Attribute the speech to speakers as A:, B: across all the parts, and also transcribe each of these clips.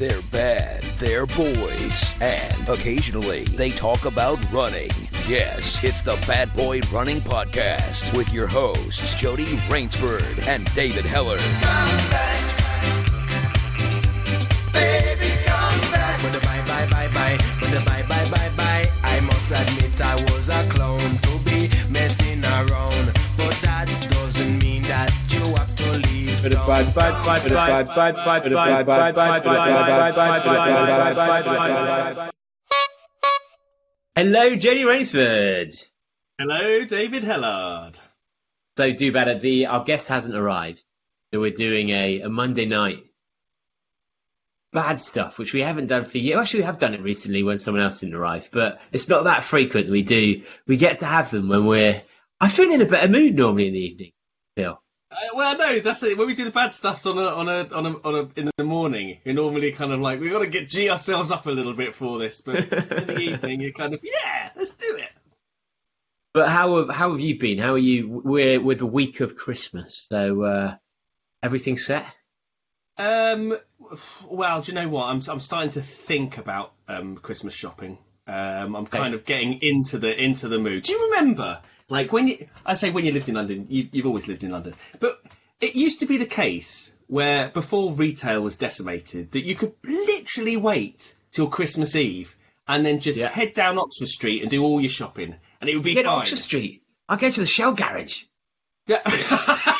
A: They're bad, they're boys, and occasionally they talk about running. Yes, it's the Bad Boy Running Podcast with your hosts, Jody Raynsford and David
B: Hellard. Bye bye bye bye, bye bye bye bye. I must admit I was a clown to
C: Hello, Jenny Raynsford.
D: Hello, David Hellard.
C: So, do better. The our guest hasn't arrived, so we're doing a, a Monday night bad stuff, which we haven't done for years. Actually, we have done it recently when someone else didn't arrive, but it's not that frequent. We do. We get to have them when we're. I feel in a better mood normally in the evening. Phil.
D: Uh, well, no, that's it. When we do the bad stuffs on a on a on a, on a in the morning, you're normally kind of like we've got to get g ourselves up a little bit for this, but in the evening you're kind of yeah, let's do it.
C: But how have how have you been? How are you? We're with the week of Christmas, so uh, everything set.
D: Um, well, do you know what? I'm I'm starting to think about um Christmas shopping. Um, I'm kind of getting into the into the mood. Do you remember, like when you? I say when you lived in London, you, you've always lived in London, but it used to be the case where before retail was decimated, that you could literally wait till Christmas Eve and then just
C: Yeah.
D: head down Oxford Street and do all your shopping, and it would be
C: Get
D: fine.
C: Oxford Street. I go to the Shell garage.
D: Yeah.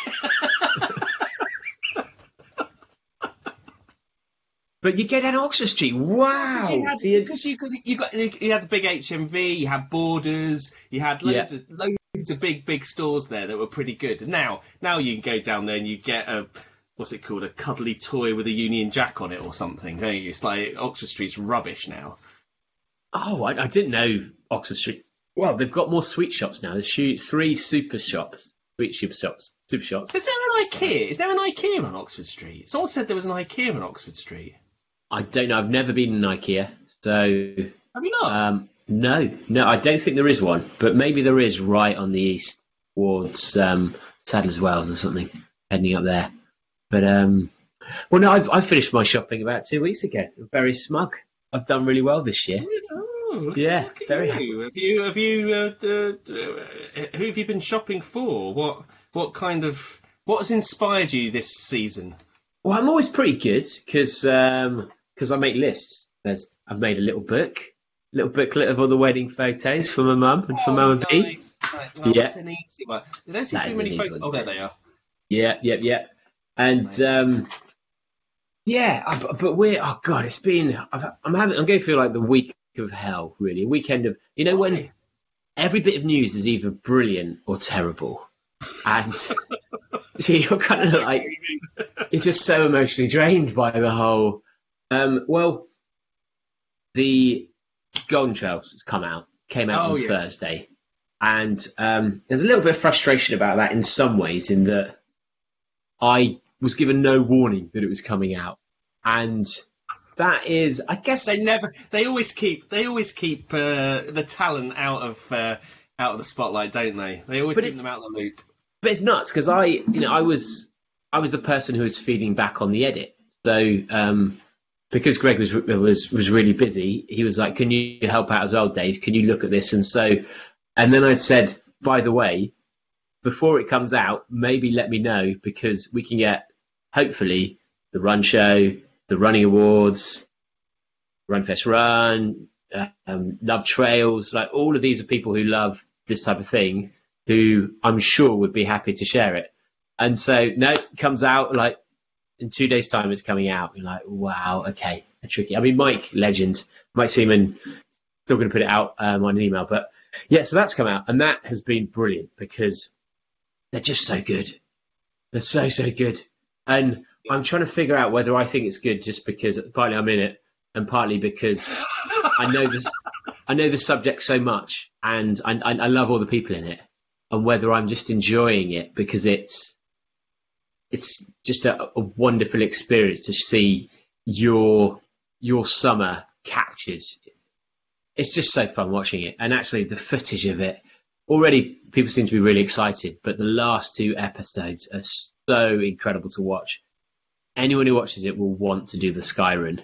C: But you get down Oxford Street. Wow.
D: Because you, had,
C: So you-
D: because you could, you got, you had the big HMV, you had Borders, you had loads
C: Yeah.
D: of loads of big, big stores there that were pretty good. Now, now you can go down there and you get a what's it called, a cuddly toy with a Union Jack on it or something. Don't you? It's like Oxford Street's rubbish now.
C: Oh, I, I didn't know Oxford Street. Well, they've got more sweet shops now. There's three super shops, sweet super shops, super shops.
D: Is there an IKEA? Is there an IKEA on Oxford Street? Someone said there was an IKEA on Oxford Street.
C: I don't know. I've never been in IKEA, so
D: Have you not?
C: um, no, no, I don't think there is one. But maybe there is right on the east towards um, Sadler's Wells or something, heading up there. But um, well, no, I've, I finished my shopping about two weeks ago. I'm very smug. I've done really well this year.
D: Oh,
C: yeah, very
D: you. Have you have you uh, who have you been shopping for? What what kind of what has inspired you this season?
C: Well, I'm always pretty good because I make lists. There's I've made a little book, little booklet of all the wedding photos for my mum and for Mama B.
D: Oh, nice. Right, well,
C: Yeah.
D: that's an easy one. There don't seem
C: That
D: to be many photos.
C: one,
D: Oh, there they are.
C: Yeah, yeah, yeah. And
D: Nice.
C: um, yeah, I- but we're oh god, it's been I've, I'm having I'm going through like the week of hell, really, a weekend of you know when every bit of news is either brilliant or terrible, and so you're kind of like you're just so emotionally drained by the whole. Um, well, the Golden Trails has come out, came out
D: Oh,
C: on
D: yeah.
C: Thursday, and um, there's a little bit of frustration about that in some ways, in that I was given no warning that it was coming out, and that is, I guess,
D: They never. They always keep. They always keep uh, the talent out of uh, out of the spotlight, don't they? They always keep them out of the loop.
C: but it's nuts because I, you know, I was, I was the person who was feeding back on the edit. So um, because Greg was was was really busy, he was like, "Can you help out as well, Dave? Can you look at this?" And so, and then I said, "By the way, before it comes out, maybe let me know because we can get hopefully the run show, the running awards, Runfest Run, um, Love Trails, like all of these are people who love this type of thing who I'm sure would be happy to share it. And so, no, it comes out like in two days' time, it's coming out. You're like, wow, okay, tricky. I mean, Mike, legend, Mike Seaman, still going to put it out um, on an email. But yeah, so that's come out, and that has been brilliant because they're just so good. They're so, so good. And I'm trying to figure out whether I think it's good just because partly I'm in it and partly because I know this, I know the subject so much and I, I, I love all the people in it and whether I'm just enjoying it because it's it's just a, a wonderful experience to see your your summer captured. It's just so fun watching it, and actually the footage of it. Already, people seem to be really excited, but the last two episodes are so incredible to watch. anyone who watches it will want to do the Skyrun.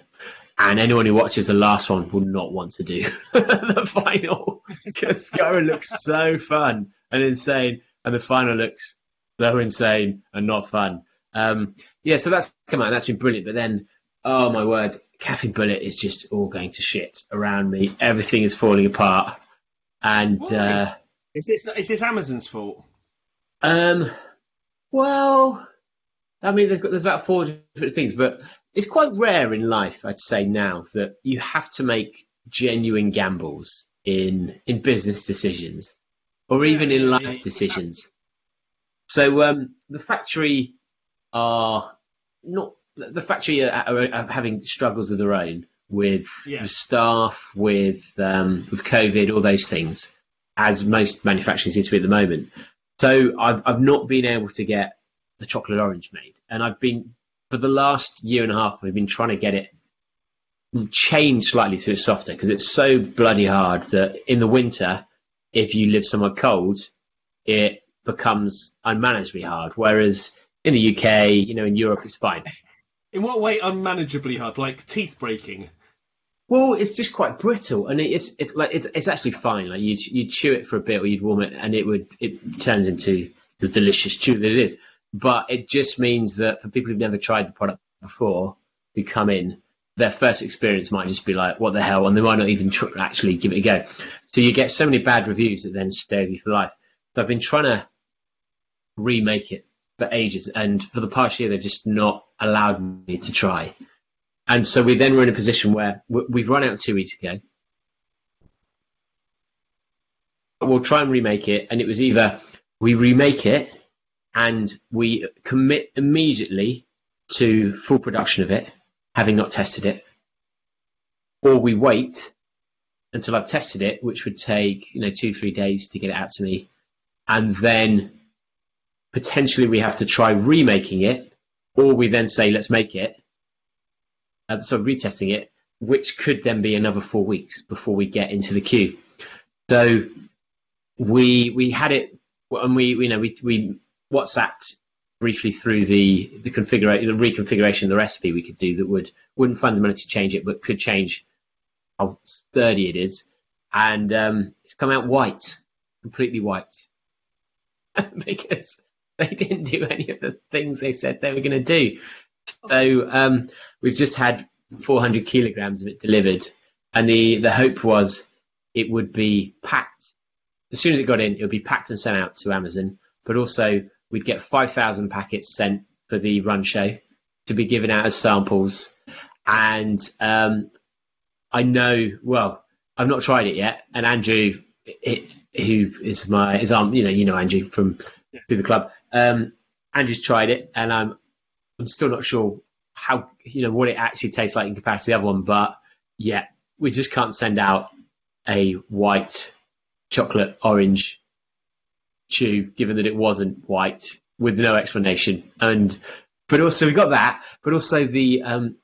C: And anyone who watches the last one will not want to do the final because Skyrun looks so fun and insane, and the final looks so insane and not fun. Um, yeah, so that's come out. That's been brilliant. But then, oh my word, Caffeine Bullet is just all going to shit around me. Everything is falling apart. And uh,
D: is this is this Amazon's fault?
C: Um, well, I mean, there's, got, there's about four different things, but it's quite rare in life, I'd say now, that you have to make genuine gambles in in business decisions or even in life decisions. So um, the factory are not the factory are, are, are, having struggles of their own with, yeah. with staff, with um, with COVID, all those things, as most manufacturing seems to be at the moment. So I've I've not been able to get the chocolate orange made, and I've been for the last year and a half. I've been trying to get it changed slightly so it's softer because it's so bloody hard that in the winter, if you live somewhere cold, it becomes unmanageably hard. Whereas in the UK, you know, in Europe, it's fine.
D: In what way unmanageably hard? Like teeth breaking?
C: Well, it's just quite brittle, and it's it, like it's, it's actually fine. Like you you chew it for a bit, or you'd warm it, and it would it turns into the delicious chew that it is. But it just means that for people who've never tried the product before, who come in, their first experience might just be like, "What the hell?" and they might not even tr- actually give it a go. So you get so many bad reviews that then stay with you for life. So I've been trying to remake it for ages, and for the past year they've just not allowed me to try. And so we then were in a position where we've run out two weeks ago. We'll try and remake it, and it was either we remake it and we commit immediately to full production of it, having not tested it, or we wait until I've tested it, which would take you know two three days to get it out to me, and then potentially we have to try remaking it, or we then say let's make it, uh, so retesting it, which could then be another four weeks before we get into the queue. So we we had it, and we you know we we WhatsApped briefly through the the configuration, the reconfiguration of the recipe we could do that would wouldn't fundamentally change it, but could change how sturdy it is. And um, it's come out white, completely white, because they didn't do any of the things they said they were going to do. So um, we've just had 400 kilograms of it delivered, and the the hope was it would be packed as soon as it got in. It would be packed and sent out to Amazon, but also we'd get 5,000 packets sent for the run show to be given out as samples. And um, I know, well, I've not tried it yet, and Andrew, it, who is my, is um, you know, you know Andrew from yeah. the club. Um, Andrew's tried it, and I'm I'm still not sure how you know what it actually tastes like in comparison to the other one, but yeah, we just can't send out a white chocolate orange chew, given that it wasn't white, with no explanation. And but also we got that, but also the um,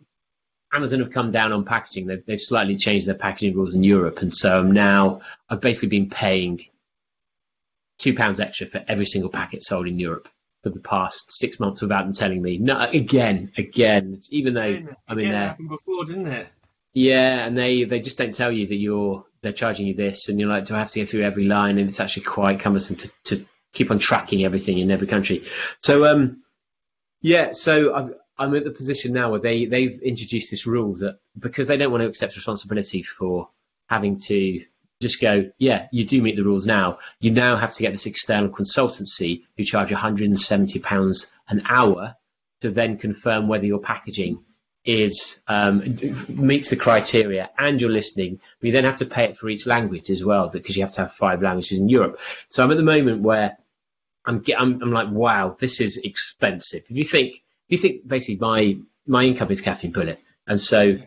C: Amazon have come down on packaging. They've, they've slightly changed their packaging rules in Europe, and so now I've basically been paying two pounds extra for every single packet sold in Europe for the past six months without them telling me. No, again, again, even though again, I'm in there.
D: Happened before, didn't it?
C: Yeah, and they they just don't tell you that you're they're charging you this, and you're like, do I have to go through every line? And it's actually quite cumbersome to, to keep on tracking everything in every country. So um, yeah, so I'm I'm at the position now where they they've introduced this rule that because they don't want to accept responsibility for having to just go, yeah, you do meet the rules now. You now have to get this external consultancy who charge £170 an hour to then confirm whether your packaging is um, meets the criteria and you're listening. But you then have to pay it for each language as well because you have to have five languages in Europe. So I'm at the moment where I'm, I'm, I'm like, wow, this is expensive. If you think, if you think basically my my income is caffeine bullet, and so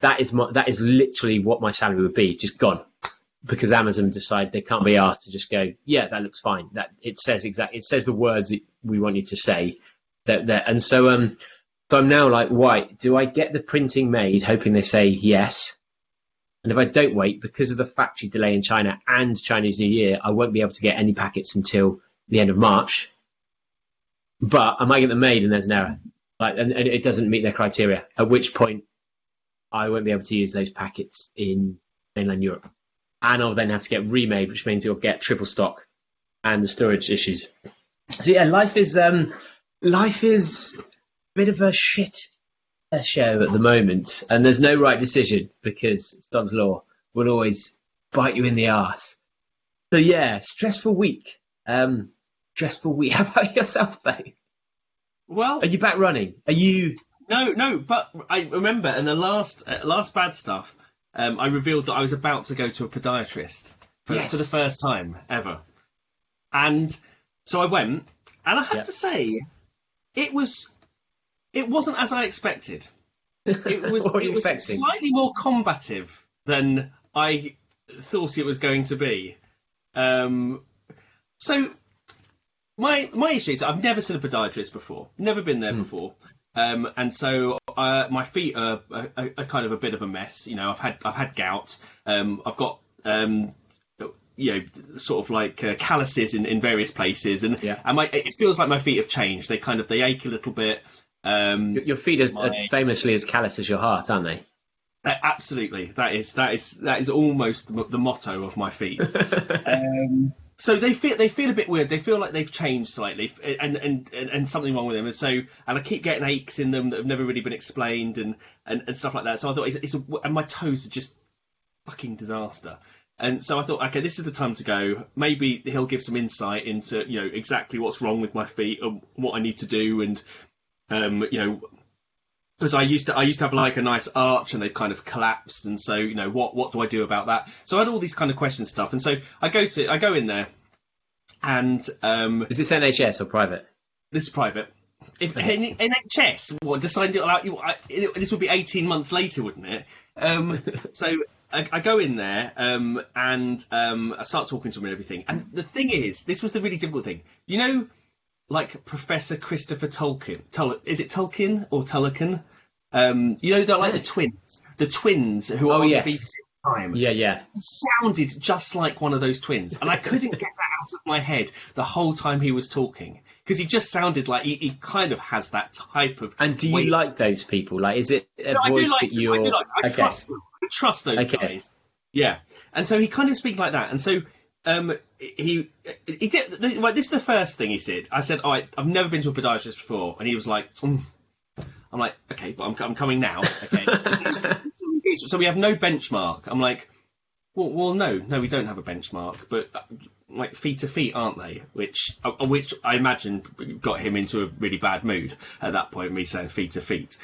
C: that is my, that is literally what my salary would be, just gone because Amazon decide they can't be asked to just go, yeah, that looks fine. That it says exactly, it says the words that we want you to say. That, that and so um, so I'm now like, why do I get the printing made, hoping they say yes? And if I don't wait, because of the factory delay in China and Chinese New Year, I won't be able to get any packets until the end of March. But I might get them made, and there's an error. like, and, and it doesn't meet their criteria. At which point, I won't be able to use those packets in mainland Europe, and I'll then have to get remade, which means you'll get triple stock and the storage issues. So yeah, life is um, life is a bit of a shit show at the moment, and there's no right decision because Stone's Law will always bite you in the ass. So yeah, stressful week. Um, stressful week. How about yourself, though?
D: Well,
C: Are you back running? Are you?
D: no, no, but I remember and the last uh, last bad stuff, um, I revealed that I was about to go to a podiatrist for,
C: Yes.
D: for the first time ever, and so I went, and I have
C: Yeah.
D: to say, it was it wasn't as I expected. It was it was
C: expecting?
D: slightly more combative than I thought it was going to be. Um, so my my issue is I've never seen a podiatrist before, never been there before, um, and so uh, my feet are, are, are kind of a bit of a mess. You know, I've had I've had gout. Um, I've got um, you know sort of like uh, calluses in, in various places, and
C: Yeah.
D: and my it feels like my feet have changed. They kind of they ache a little bit. Um,
C: Your your feet are,
D: My-
C: famously as callous as your heart, aren't they?
D: Uh, absolutely, that is that is that is almost the, the motto of my feet. um, so they feel they feel a bit weird. They feel like they've changed slightly, and and and, and something wrong with them. And so and I keep getting aches in them that have never really been explained, and and, and stuff like that. So I thought it's, it's a, and my toes are just fucking disaster. And so I thought, okay, this is the time to go. Maybe he'll give some insight into you know exactly what's wrong with my feet and what I need to do, and um, you know because I used to I used to have like a nice arch and they've kind of collapsed and so you know what what do I do about that? So I had all these kind of question stuff and so I go to I go in there and um,
C: Is this NHS or private?
D: this is private. If N- NHS what decided like you this would be 18 months later wouldn't it? Um, so I, I go in there um, and um, I start talking to him and everything. And the thing is this was the really difficult thing. You know like Professor Christopher Tolkien. Tol- is it Tolkien or Tolkien? Um, you know, they're like the twins. The twins who are
C: Oh,
D: on
C: yes.
D: the BBC time.
C: Yeah, yeah.
D: He sounded just like one of those twins, and I couldn't get that out of my head the whole time he was talking because he just sounded like he, he kind of has that type of.
C: And do you
D: way-
C: like those people? Like, is it a
D: No, I
C: voice
D: do like
C: that you're?
D: I do like. I
C: okay.
D: trust them. I trust those
C: Okay.
D: guys. Yeah, and so he kind of speak like that, and so um, he he did. Well, this is the first thing he said. I said, "Oh, I, I've never been to a podiatrist before," and he was like. "Mm." I'm like, okay, but I'm, I'm coming now. Okay, so we have no benchmark. I'm like, well, well, no, no, we don't have a benchmark, but uh, like feet to feet, aren't they? Which, uh, which I imagine got him into a really bad mood at that point. Me saying feet to feet.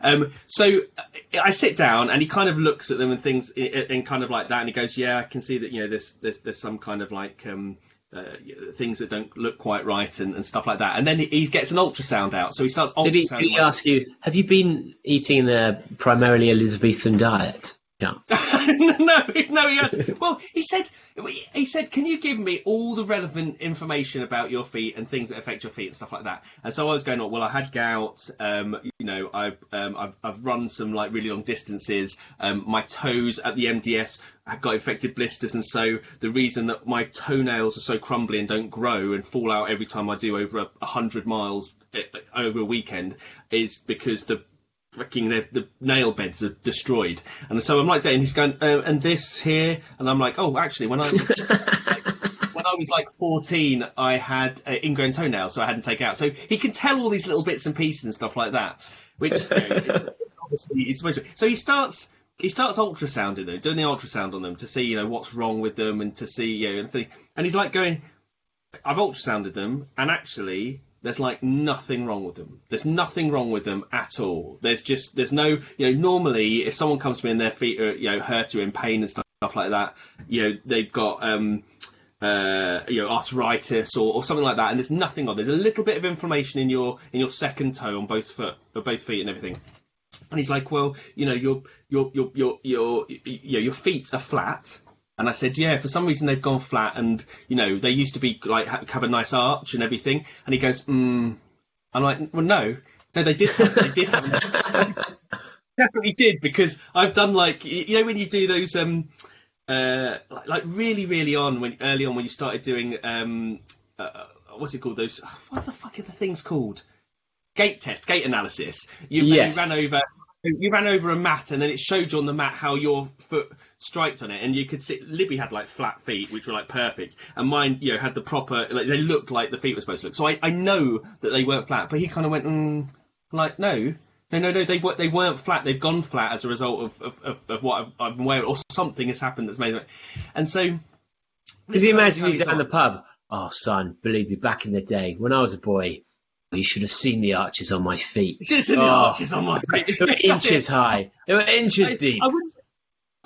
D: Um, so uh, I sit down and he kind of looks at them and things and kind of like that, and he goes, "Yeah, I can see that you know there's there's there's some kind of like." Um, uh, things that don't look quite right and, and stuff like that, and then he, he gets an ultrasound out. So he starts.
C: Did he, did he ask you? Have you been eating a primarily Elizabethan diet? Yeah.
D: no, no, he has. Well, he said, he said, can you give me all the relevant information about your feet and things that affect your feet and stuff like that? And so I was going, on. Well, I had gout. Um, you know, I've, um, I've I've run some like really long distances. Um, my toes at the MDS have got infected blisters, and so the reason that my toenails are so crumbly and don't grow and fall out every time I do over a, a hundred miles eh, over a weekend is because the freaking the, the nail beds are destroyed. And so I'm like that, and he's going, uh, and this here, and I'm like, oh, actually, when I was like, when I was like 14, I had uh, ingrown toenails, so I hadn't taken out. So he can tell all these little bits and pieces and stuff like that, which you know, obviously is supposed to. So he starts. He starts ultrasounding them, doing the ultrasound on them to see, you know, what's wrong with them and to see, you know, and, thing. and he's like going, I've ultrasounded them, and actually, there's like nothing wrong with them. There's nothing wrong with them at all. There's just there's no you know normally if someone comes to me and their feet are you know hurt or in pain and stuff, like that, you know they've got um uh you know arthritis or, or something like that, and there's nothing on. There's a little bit of inflammation in your in your second toe on both foot or both feet and everything. And he's like, well, you know, your your your your your you know, your feet are flat. And I said, yeah, for some reason they've gone flat, and you know they used to be like have a nice arch and everything. And he goes, mm. I'm like, well, no, no, they did, they did have, definitely did because I've done like you know when you do those um uh like, like really really on when early on when you started doing um uh, what's it called those what the fuck are the things called gait test, gait analysis. You,
C: Yes.
D: you ran over. You ran over a mat, and then it showed you on the mat how your foot striked on it, and you could see. Libby had like flat feet, which were like perfect, and mine, you know, had the proper. Like they looked like the feet were supposed to look. So I, I know that they weren't flat, but he kind of went, mm, like, no, no, no, no, they weren't. They weren't flat. They've gone flat as a result of of, of, of what I've, I've been wearing, or something has happened that's made it. And so,
C: Because you imagine you go in the pub. Oh, son, believe me, back in the day when I was a boy, you should have seen the arches on my feet.
D: Just in the
C: Oh.
D: arches on my feet.
C: They were inches high. They were inches
D: I,
C: deep.
D: I wouldn't.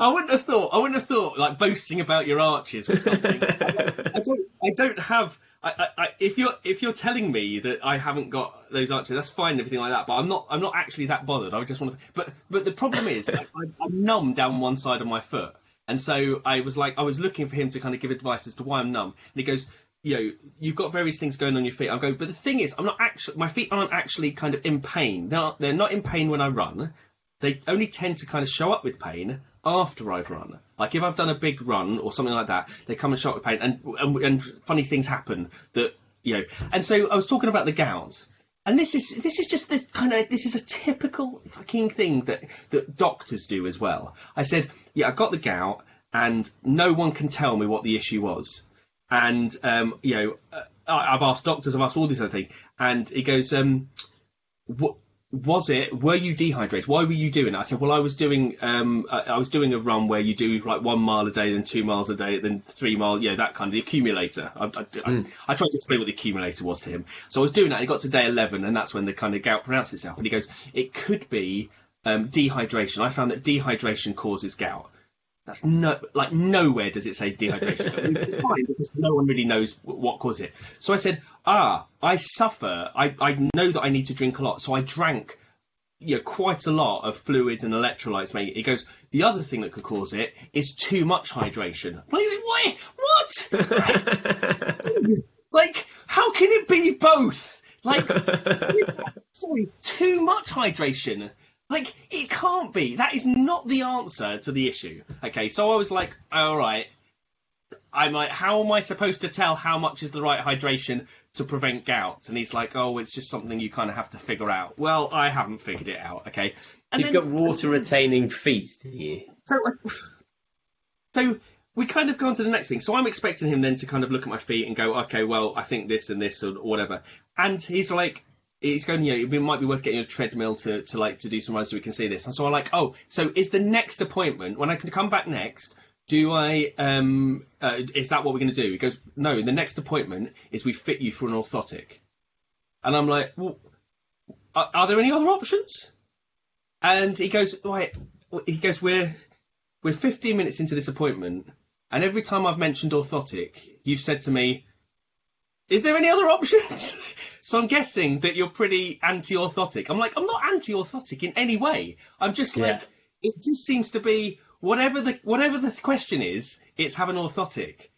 D: I wouldn't have thought. I wouldn't have thought like boasting about your arches or something. I don't. I don't have. I, I, I, if you're if you're telling me that I haven't got those arches, that's fine and everything like that. But I'm not. I'm not actually that bothered. I just want to. But but the problem is, I, I, I'm numb down one side of my foot, and so I was like, I was looking for him to kind of give advice as to why I'm numb, and he goes. You know, you've got various things going on your feet. I go, but the thing is, I'm not actually. My feet aren't actually kind of in pain. They're not, they're not in pain when I run. They only tend to kind of show up with pain after I've run. Like if I've done a big run or something like that, they come and show up with pain, and and, and funny things happen that you know. And so I was talking about the gout, and this is this is just this kind of this is a typical fucking thing that that doctors do as well. I said, yeah, I got the gout, and no one can tell me what the issue was. And um, you know, uh, I- I've asked doctors, I've asked all these other things, and he goes, um, what was it? Were you dehydrated? Why were you doing it? I said, well, I was doing um, I, I was doing a run where you do like one mile a day, then two miles a day, then three miles, yeah, that kind of the accumulator. I, I, I, I tried to explain what the accumulator was to him, so I was doing that. And he got to day eleven, and that's when the kind of gout pronounced itself. And he goes, it could be um, dehydration. I found that dehydration causes gout. That's no, like nowhere does it say dehydration, is fine because no one really knows what caused it. So I said, ah, I suffer. I, I know that I need to drink a lot, so I drank, you know, quite a lot of fluids and electrolytes. Mate, he goes, the other thing that could cause it is too much hydration. Wait, what? like, how can it be both? Like, sorry, too much hydration. Like, it can't be. That is not the answer to the issue. Okay, so I was like, all right. I'm like, how am I supposed to tell how much is the right hydration to prevent gout? And he's like, oh, it's just something you kind of have to figure out. Well, I haven't figured it out. Okay, and
C: You've got water retaining feet, do you?
D: so, uh, so we kind of go on to the next thing. So I'm expecting him then to kind of look at my feet and go, okay, well, I think this and this or whatever. And he's like, he's going, you know, it might be worth getting a treadmill to, to like to do some runs so we can see this. And so I'm like, oh, so is the next appointment when I can come back next? Do I? Um, uh, is that what we're going to do? He goes, no. The next appointment is we fit you for an orthotic. And I'm like, well, are, are there any other options? And he goes, right. He goes, we're we're 15 minutes into this appointment, and every time I've mentioned orthotic, you've said to me, "Is there any other options?" so I'm guessing that you're pretty anti-orthotic. I'm like, I'm not anti-orthotic in any way. I'm just
C: Yeah.
D: like, it just seems to be whatever the whatever the question is, it's have an orthotic.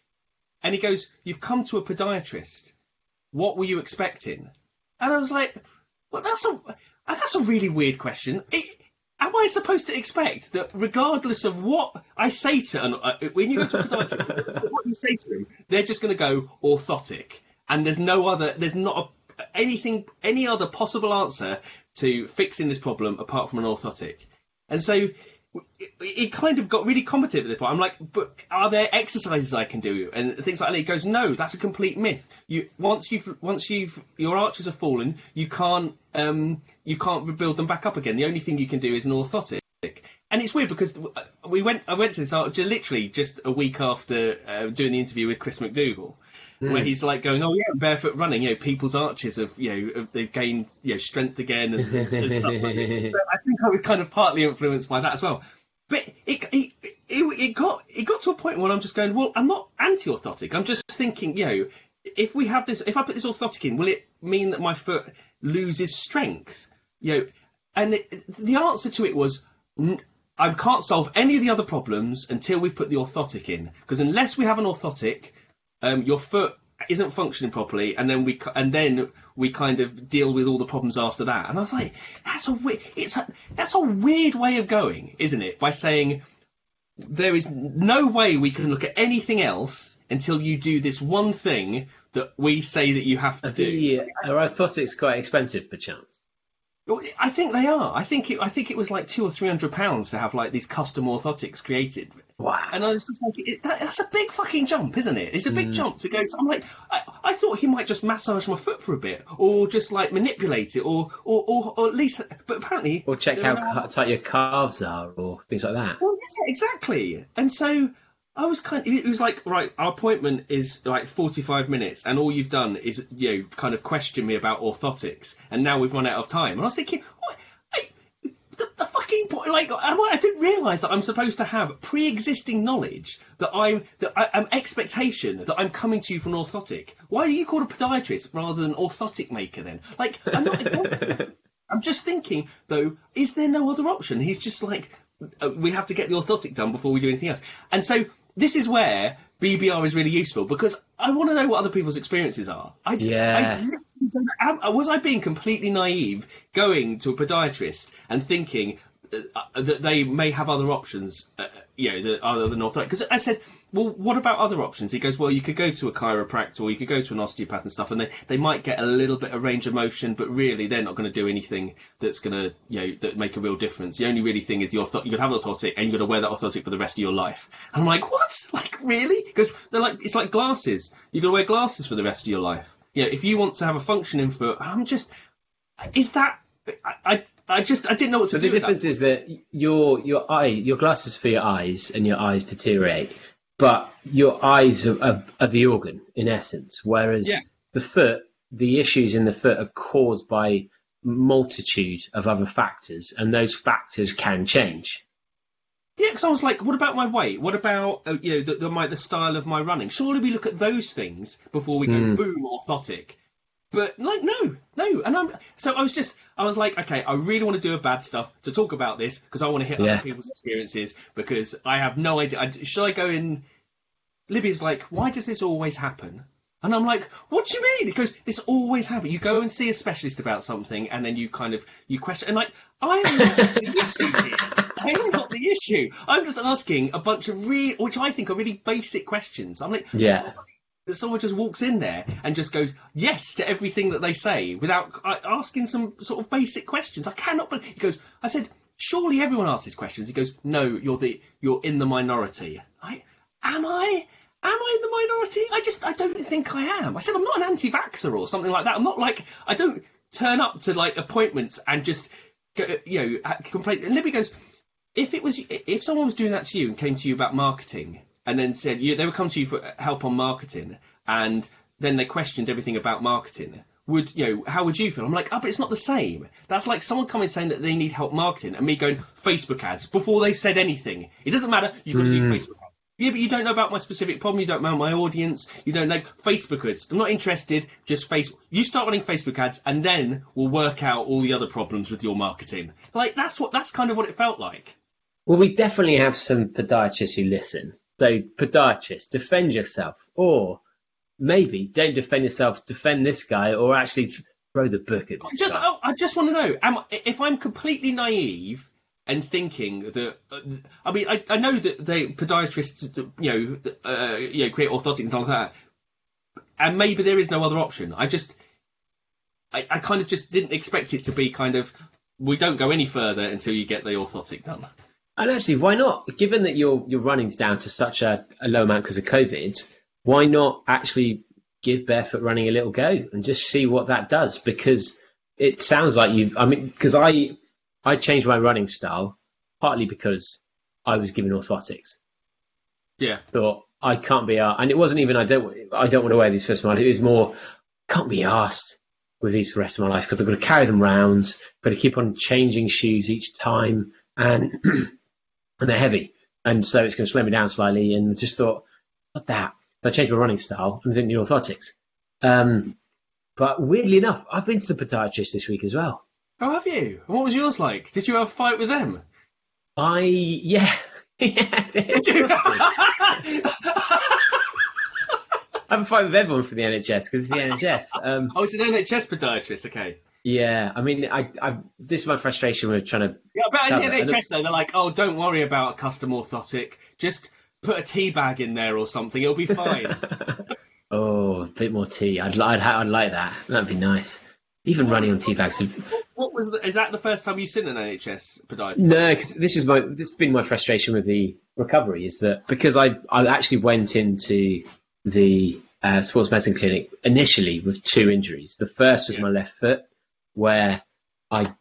D: And he goes, "You've come to a podiatrist. What were you expecting?" And I was like, "Well, that's a that's a really weird question. It, am I supposed to expect that, regardless of what I say to an, uh, when you go to a podiatrist, what you say to them, they're just going to go orthotic, and there's no other, there's not a, anything, any other possible answer to fixing this problem apart from an orthotic, and so." It, it kind of got really combative at this point. I'm like, but are there exercises I can do and things like that? He goes, no, that's a complete myth. You once you've once you've your arches have fallen, you can't um you can't rebuild them back up again. The only thing you can do is an orthotic. And it's weird because we went I went to this art literally just a week after uh, doing the interview with Chris McDougall. Where hmm. he's like going, oh yeah, barefoot running. You know, people's arches have, you know, they've gained, you know, strength again and, and stuff like this. So I think I was kind of partly influenced by that as well. But it, it, it, it got it got to a point where I'm just going, well, I'm not anti-orthotic. I'm just thinking, you know, if we have this, if I put this orthotic in, will it mean that my foot loses strength? You know, and it, the answer to it was, n- I can't solve any of the other problems until we've put the orthotic in. Because unless we have an orthotic, um, your foot isn't functioning properly, and then we and then we kind of deal with all the problems after that. And I was like, that's a weird, it's a, that's a weird way of going, isn't it? By saying there is no way we can look at anything else until you do this one thing that we say that you have to do.
C: The, are orthotics quite expensive, perchance?
D: I think they are. I think it, I think it was like two or three hundred pounds to have like these custom orthotics created.
C: Wow.
D: And I was just like, it, that, that's a big fucking jump, isn't it? It's a
C: Mm.
D: big jump to go. To, I'm like, I, I thought he might just massage my foot for a bit, or just like manipulate it, or or, or, or at least. But apparently,
C: Or check how
D: are-
C: tight your calves are, or things like that.
D: Well, yeah, exactly. And so I was kind. Of, It was like, right, our appointment is like forty-five minutes, and all you've done is you know kind of question me about orthotics, and now we've run out of time. And I was thinking, what? I, the, the fucking point, like I, I didn't realise that I'm supposed to have pre-existing knowledge that I'm that I, am expectation that I'm coming to you for an orthotic. Why are you called a podiatrist rather than orthotic maker then? Like I'm not. I'm just thinking though, is there no other option? He's just like, uh, we have to get the orthotic done before we do anything else. And so this is where BBR is really useful because I want to know what other people's experiences are. I,
C: Yeah.
D: I literally don't know. Am- was I being completely naive going to a podiatrist and thinking uh, uh, that they may have other options, uh, you know, the other than orthotic? Because I said, well, what about other options? He goes, well, you could go to a chiropractor or you could go to an osteopath and stuff, and they, they might get a little bit of range of motion, but really they're not going to do anything that's going to, you know, that make a real difference. The only really thing is the ortho- you could have an orthotic and you've got to wear that orthotic for the rest of your life. And I'm like, what? Like, really? Because they're like, it's like glasses. You've got to wear glasses for the rest of your life. You know, if you want to have a functioning foot, I'm just, is that, I, I just, I didn't know what to
C: So
D: do.
C: the
D: with that.
C: difference is that your your eye, your glasses for your eyes, and your eyes deteriorate, but your eyes are, are, are the organ in essence. Whereas
D: Yeah.
C: the foot, the issues in the foot are caused by multitude of other factors, and those factors can change.
D: Yeah, because I was like, what about my weight? What about uh, you know the, the my the style of my running? Surely we look at those things before we go
C: Hmm.
D: boom orthotic. But like no, no, and I'm so I was just I was like, okay, I really want to do a bad stuff to talk about this because I want to hit
C: Yeah.
D: other people's experiences because I have no idea. I, should I go in? Libby's like, why does this always happen? And I'm like, what do you mean? Because this always happens. You go and see a specialist about something, and then you kind of you question. And like, I'm not the issue here. I'm not the issue. I'm just asking a bunch of really, which I think are really basic questions. I'm like,
C: Yeah.
D: That someone just walks in there and just goes yes to everything that they say without uh, asking some sort of basic questions. I cannot. believe He goes, I said, surely everyone asks these questions. He goes, no, you're the you're in the minority. I am I. Am I in the minority? I just, I don't think I am. I said I'm not an anti-vaxxer or something like that. I'm not like, I don't turn up to like appointments and just, you know, complain. And Libby goes, if it was, if someone was doing that to you and came to you about marketing and then said you, they would come to you for help on marketing and then they questioned everything about marketing. Would you know? How would you feel? I'm like, oh, but it's not the same. That's like someone coming saying that they need help marketing, and me going Facebook ads before they said anything. It doesn't matter. You've got to do hmm. Facebook ads. Yeah, but you don't know about my specific problem. You don't know my audience. You don't know Facebook ads. I'm not interested. Just Facebook. You start running Facebook ads, and then we'll work out all the other problems with your marketing. Like that's what that's kind of what it felt like.
C: Well, we definitely have some podiatrists who listen. So, podiatrist, defend yourself, or maybe don't defend yourself, defend this guy, or actually throw the book at this
D: Just,
C: guy.
D: oh, I just want to know: am, I- if I'm completely naive and thinking that, uh, I mean, I, I know that they podiatrists, you know, uh, you know, create orthotic and all that, and maybe there is no other option. I just, I, I kind of just didn't expect it to be kind of, we don't go any further until you get the orthotic done.
C: And actually, why not? Given that your your running's down to such a, a low amount because of COVID, why not actually give barefoot running a little go and just see what that does? Because it sounds like you. I mean, because I I changed my running style partly because I was given orthotics.
D: Yeah.
C: Thought I can't be asked, and it wasn't even I don't I don't want to wear these for the rest of my life. It was more can't be asked with these for the rest of my life because I've got to carry them round, got to keep on changing shoes each time, and and they're heavy, and so it's going to slow me down slightly. And I just thought, what that? So I changed my running style and didn't need orthotics. Um, but weirdly enough, I've been to the podiatrist this week as well.
D: Oh, have you? And what was yours like? Did you have a fight with them?
C: I yeah. yeah,
D: Did you?
C: I have a fight with everyone for the NHS because it's the NHS. Um,
D: oh, it's an NHS podiatrist. Okay.
C: Yeah, I mean, I, I this is my frustration with trying to.
D: Yeah, but in the
C: it, I don't-
D: NHS though, they're like, oh, don't worry about custom orthotic. Just put a tea bag in there or something. It'll be fine.
C: Oh, a bit more tea. I'd, I'd, I'd like that. That'd be nice. Even running on tea bags. would-
E: what was the, is that the first time you've seen an NHS podiatrist?
C: No, because this is my this has been my frustration with the recovery is that because I I actually went into the uh, sports medicine clinic initially with two injuries. The first was
E: Yeah.
C: my left foot, where I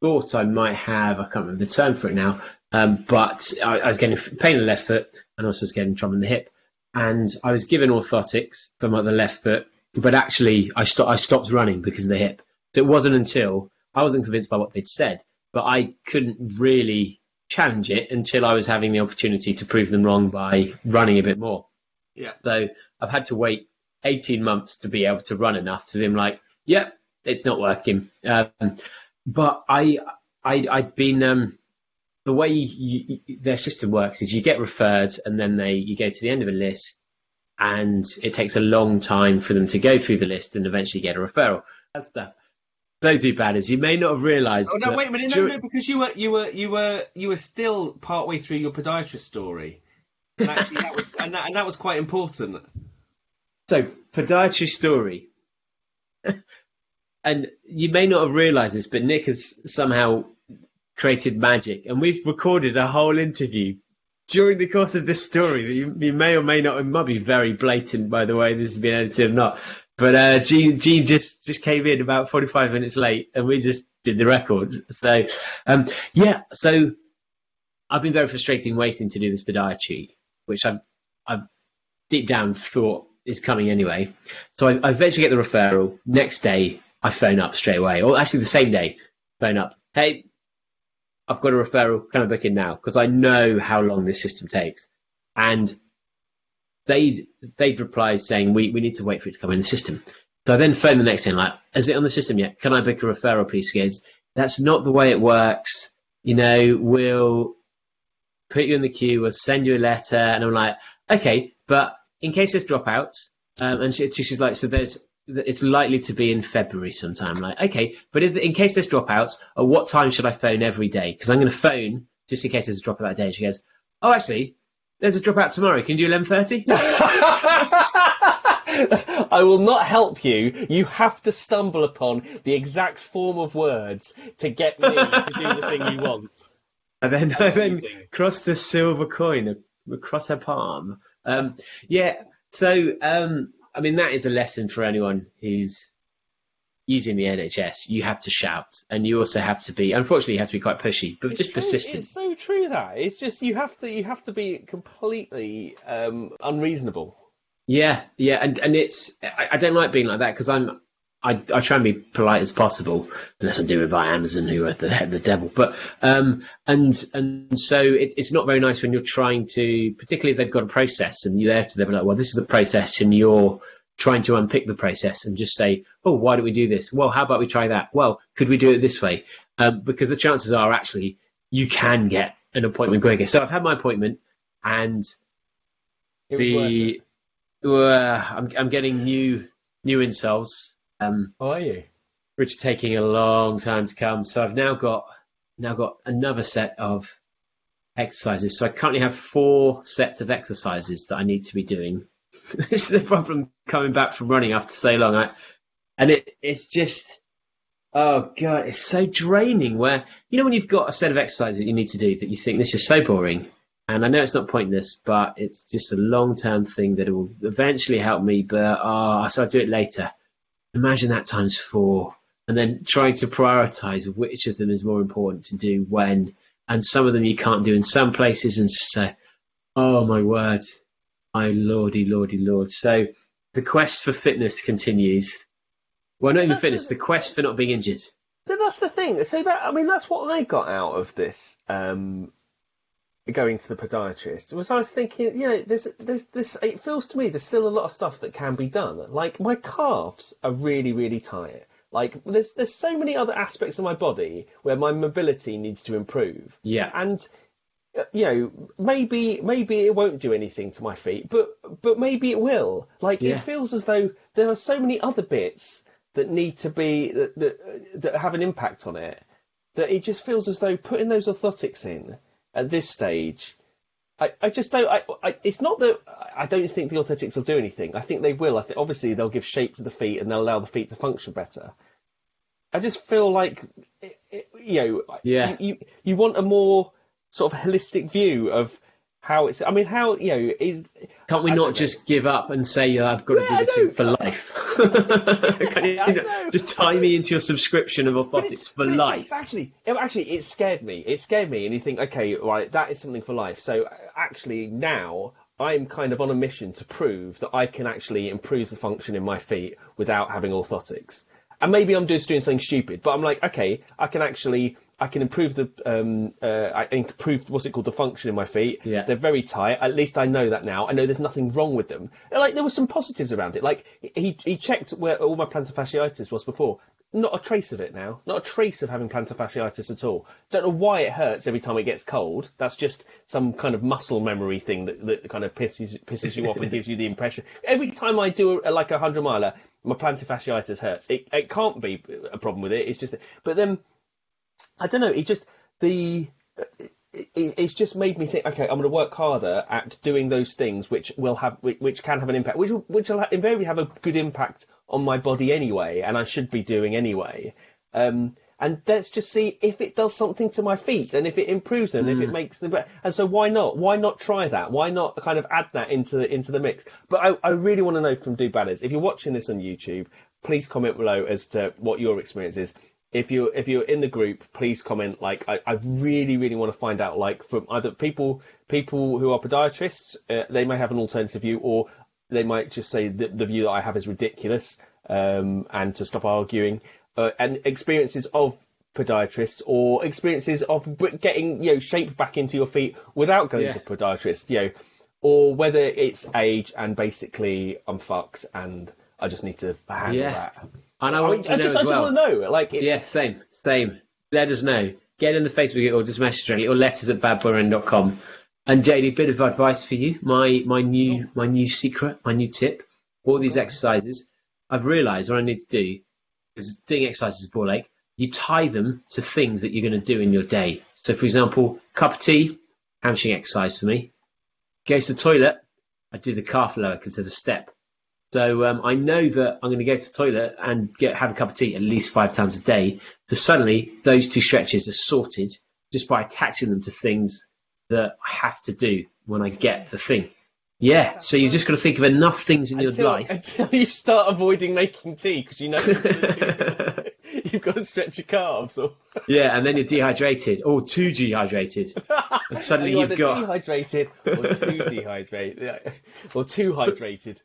C: thought I might have I can't remember the term for it now, um, but I, I was getting pain in the left foot and also was getting trauma in the hip, and I was given orthotics for my the left foot, but actually I stopped I stopped running because of the hip. So it wasn't until I wasn't convinced by what they'd said, but I couldn't really challenge it until I was having the opportunity to prove them wrong by running a bit more.
E: Yeah.
C: So I've had to wait 18 months to be able to run enough to them like, yep, it's not working. Um, but I, I, I'd been, um, the way you, you, their system works is you get referred and then they, you go to the end of a list and it takes a long time for them to go through the list and eventually get a referral. That's the, so too bad as you may not have realised.
E: Oh no! Wait a minute! No,
C: dur-
E: no, because you were you were you were you were still part way through your podiatrist story, and actually that was and that, and that was quite important.
C: So, podiatry story. and you may not have realised this, but Nick has somehow created magic, and we've recorded a whole interview during the course of this story that you, you may or may not. It might be very blatant, by the way. This has been edited or not. But uh, Gene, Gene just just came in about 45 minutes late, and we just did the record. So, um, yeah. So, I've been very frustrating waiting to do this podiatry, which I've I've deep down thought is coming anyway. So I, I eventually get the referral. Next day, I phone up straight away, or actually the same day, phone up. Hey, I've got a referral. Can I book in now? Because I know how long this system takes. And they'd they'd reply saying we, we need to wait for it to come in the system. So I then phone the next day like, is it on the system yet? Can I book a referral, please? He that's not the way it works. You know, we'll put you in the queue, we'll send you a letter, and I'm like, okay, but in case there's dropouts, um, and she, she's like, so there's, it's likely to be in February sometime. Like, okay, but if, in case there's dropouts, at what time should I phone every day? Because I'm going to phone just in case there's a dropout that day. And she goes, oh, actually, there's a dropout tomorrow. Can you do 11:30?
D: I will not help you. You have to stumble upon the exact form of words to get me to do the thing you want.
C: and then, I then
D: Amazing.
C: crossed a silver coin across her palm. Um, yeah, so um, I mean that is a lesson for anyone who's using the NHS. You have to shout, and you also have to be. Unfortunately, you have to be quite pushy, but
D: It's
C: just
D: true-
C: persistent.
D: It's so true that it's just you have to you have to be completely um, unreasonable.
C: Yeah, yeah, and and it's I, I don't like being like that because I'm I, I try and be polite as possible unless I'm doing it via Amazon, who are the the devil. But um and and so it, it's not very nice when you're trying to, particularly if they've got a process and you're there to them like, well, this is the process, and you're trying to unpick the process and just say, oh, why don't we do this? Well, how about we try that? Well, could we do it this way? Um, because the chances are actually you can get an appointment quicker. So I've had my appointment and
D: It was worth
C: the uh, I'm I'm getting new new insoles, um,
D: How are you?
C: which are taking a long time to come. So I've now got now got another set of exercises. So I currently have four sets of exercises that I need to be doing. this is the problem coming back from running after so long. I, and it it's just oh god, it's so draining. Where you know when you've got a set of exercises you need to do that you think this is so boring. And I know it's not pointless, but it's just a long term thing that will eventually help me. But oh, so I'll do it later. Imagine that times four. And then trying to prioritize which of them is more important to do when. And some of them you can't do in some places. And say oh my word. My lordy, lordy, lord. So the quest for fitness continues. Well, not even
D: That's
C: fitness,
D: the-
C: the quest for not being injured.
D: But that's the thing. So that I mean, that's what I got out of this. Um, going to the podiatrist was I was thinking, you know, there's, there's this. It feels to me there's still a lot of stuff that can be done. Like my calves are really, really tight. Like there's there's so many other aspects of my body where my mobility needs to improve.
C: Yeah.
D: And uh, you know, maybe maybe it won't do anything to my feet, but but maybe it will. Like
C: Yeah.
D: it feels as though there are so many other bits that need to be that that, that have an impact on it that it just feels as though putting those orthotics in at this stage. I, I just don't. I, I, it's not that I don't think the orthotics will do anything. I think they will. I think obviously they'll give shape to the feet and they'll allow the feet to function better. I just feel like it, it, you know,
C: Yeah.
D: you, you you want a more sort of holistic view of how it's. I mean, how you know is
C: Can't we not just give up and say yeah, I've got to do this for life? You, you know, just tie me into your subscription of orthotics for life.
D: Actually, it, actually, it scared me. It scared me, and you think, okay, right, that is something for life. So actually, now I'm kind of on a mission to prove that I can actually improve the function in my feet without having orthotics. And maybe I'm just doing something stupid, but I'm like, okay, I can actually. I can improve the um, uh, I improve what's it called the function in my feet.
C: Yeah.
D: They're very tight. At least I know that now. I know there's nothing wrong with them. And, Like there were some positives around it. Like he he checked where all my plantar fasciitis was before. Not a trace of it now. Not a trace of having plantar fasciitis at all. Don't know why it hurts every time it gets cold. That's just some kind of muscle memory thing that, that kind of pisses pisses you off and gives you the impression. Every time I do a, like a hundred miler, my plantar fasciitis hurts. It it can't be a problem with it. It's just but then I don't know. It just the it, it's just made me think. Okay, I'm going to work harder at doing those things which will have which, which can have an impact, which will, which will invariably have a good impact on my body anyway, and I should be doing anyway. Um, and let's just see if it does something to my feet, and if it improves them, if it makes them better. And so why not? Why not try that? Why not kind of add that into the, into the mix? But I, I really want to know from Do Banners if you're watching this on YouTube, please comment below as to what your experience is if you if you're in the group, please comment. Like, I, I really really want to find out like from either people people who are podiatrists, uh, they may have an alternative view, or they might just say that the view that I have is ridiculous, um, and to stop arguing. Uh, and experiences of podiatrists or experiences of getting you know shape back into your feet without going
C: Yeah.
D: to podiatrist, you know, or whether it's age and basically I'm fucked and I just need to handle
C: Yeah.
D: that.
C: And I want to
D: I
C: know
D: just,
C: as
D: I just
C: well.
D: want to know, like, it,
C: Yeah, same, same. Let us know. Get in the Facebook or just message Rennie or letters at badboyrun.com. And JD, bit of advice for you. My my new my new secret, my new tip. All these exercises, I've realised what I need to do is doing exercises is ball ache. You tie them to things that you're going to do in your day. So, for example, cup of tea, hamstring exercise for me. Goes to the toilet, I do the calf lower because there's a step. So um, I know that I'm going to go to the toilet and get have a cup of tea at least five times a day. So suddenly those two stretches are sorted just by attaching them to things that I have to do when I get the thing. Yeah, so you've just got to think of enough things in your
D: until,
C: life.
D: until you start avoiding making tea because you know you've got to stretch your calves. Or
C: yeah, and then you're dehydrated or too dehydrated, and suddenly you've
D: either
C: got.
D: dehydrated or too dehydrated or too hydrated.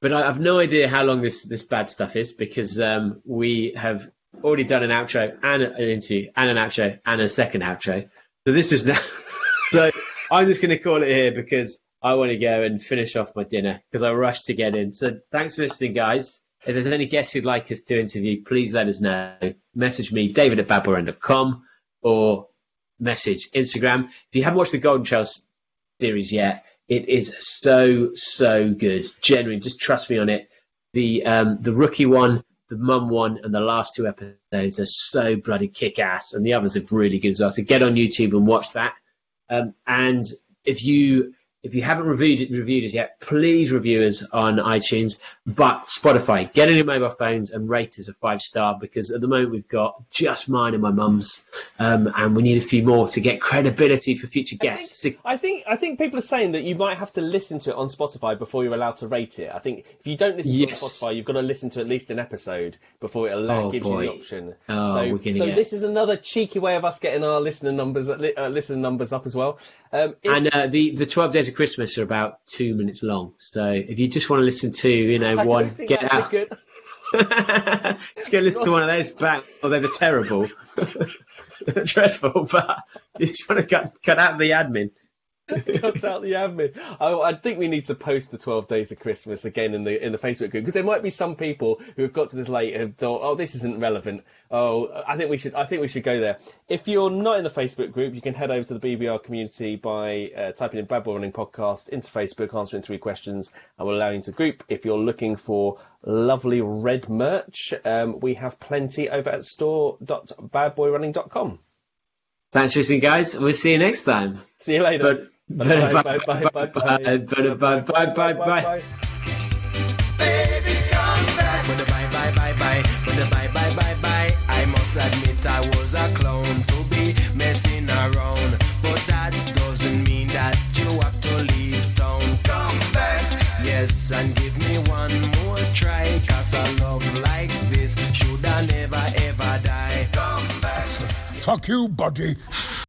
C: But I have no idea how long this, this bad stuff is because um, we have already done an outro and an interview and an outro and a second outro. So this is now. so I'm just going to call it here because I want to go and finish off my dinner because I rushed to get in. So thanks for listening, guys. If there's any guests you'd like us to interview, please let us know. Message me, david at badboyrun.com or message Instagram. If you haven't watched the Golden Trails series yet, it is so so good. Genuinely, just trust me on it. The um, the rookie one, the mum one, and the last two episodes are so bloody kick ass, and the others are really good as well. So get on YouTube and watch that. Um, and if you if you haven't reviewed it, reviewed us yet, please review us on iTunes. But Spotify, get your mobile phones and rate us a five star because at the moment we've got just mine and my mum's, um, and we need a few more to get credibility for future guests.
D: I think I think people are saying that you might have to listen to it on Spotify before you're allowed to rate it. I think if you don't listen
C: Yes.
D: to it on Spotify, you've got to listen to at least an episode before it allow,
C: Oh,
D: gives
C: boy.
D: you the option.
C: Oh,
D: so so
C: get-
D: this is another cheeky way of us getting our listener numbers uh, listener numbers up as well. Um, if-
C: And uh, the the twelve days of Christmas are about two minutes long. So if you just want to listen to you know
D: I
C: one, get out.
D: good.
C: just go listen to one of those back. Although they're terrible, dreadful. But you just want to cut cut out the admin.
D: Out the admin. I, I think we need to post the 12 days of Christmas again in the in the Facebook group because there might be some people who have got to this late and have thought, oh, this isn't relevant. Oh, I think we should I think we should go there. If you're not in the Facebook group, you can head over to the BBR community by uh, typing in Bad Boy Running Podcast into Facebook, answering three questions, and we'll allow you into group. If you're looking for lovely red merch, um, we have plenty over at store.badboyrunning.com.
C: Thanks for listening, guys. We'll see you next time.
D: See you later.
C: But
D: Bye,
C: bye
D: bye,
C: bye
D: bye,
C: bye
D: bye,
C: bye bye bye bye bye bye.
B: Baby, come back. With bye bye bye bye, bye bye bye bye. must admit I was a clown to be messing around. But that doesn't mean that you have to leave town. Come back, yes, and give me one more try. Cause a love like this should I never ever die. Come back.
F: Fuck you, buddy.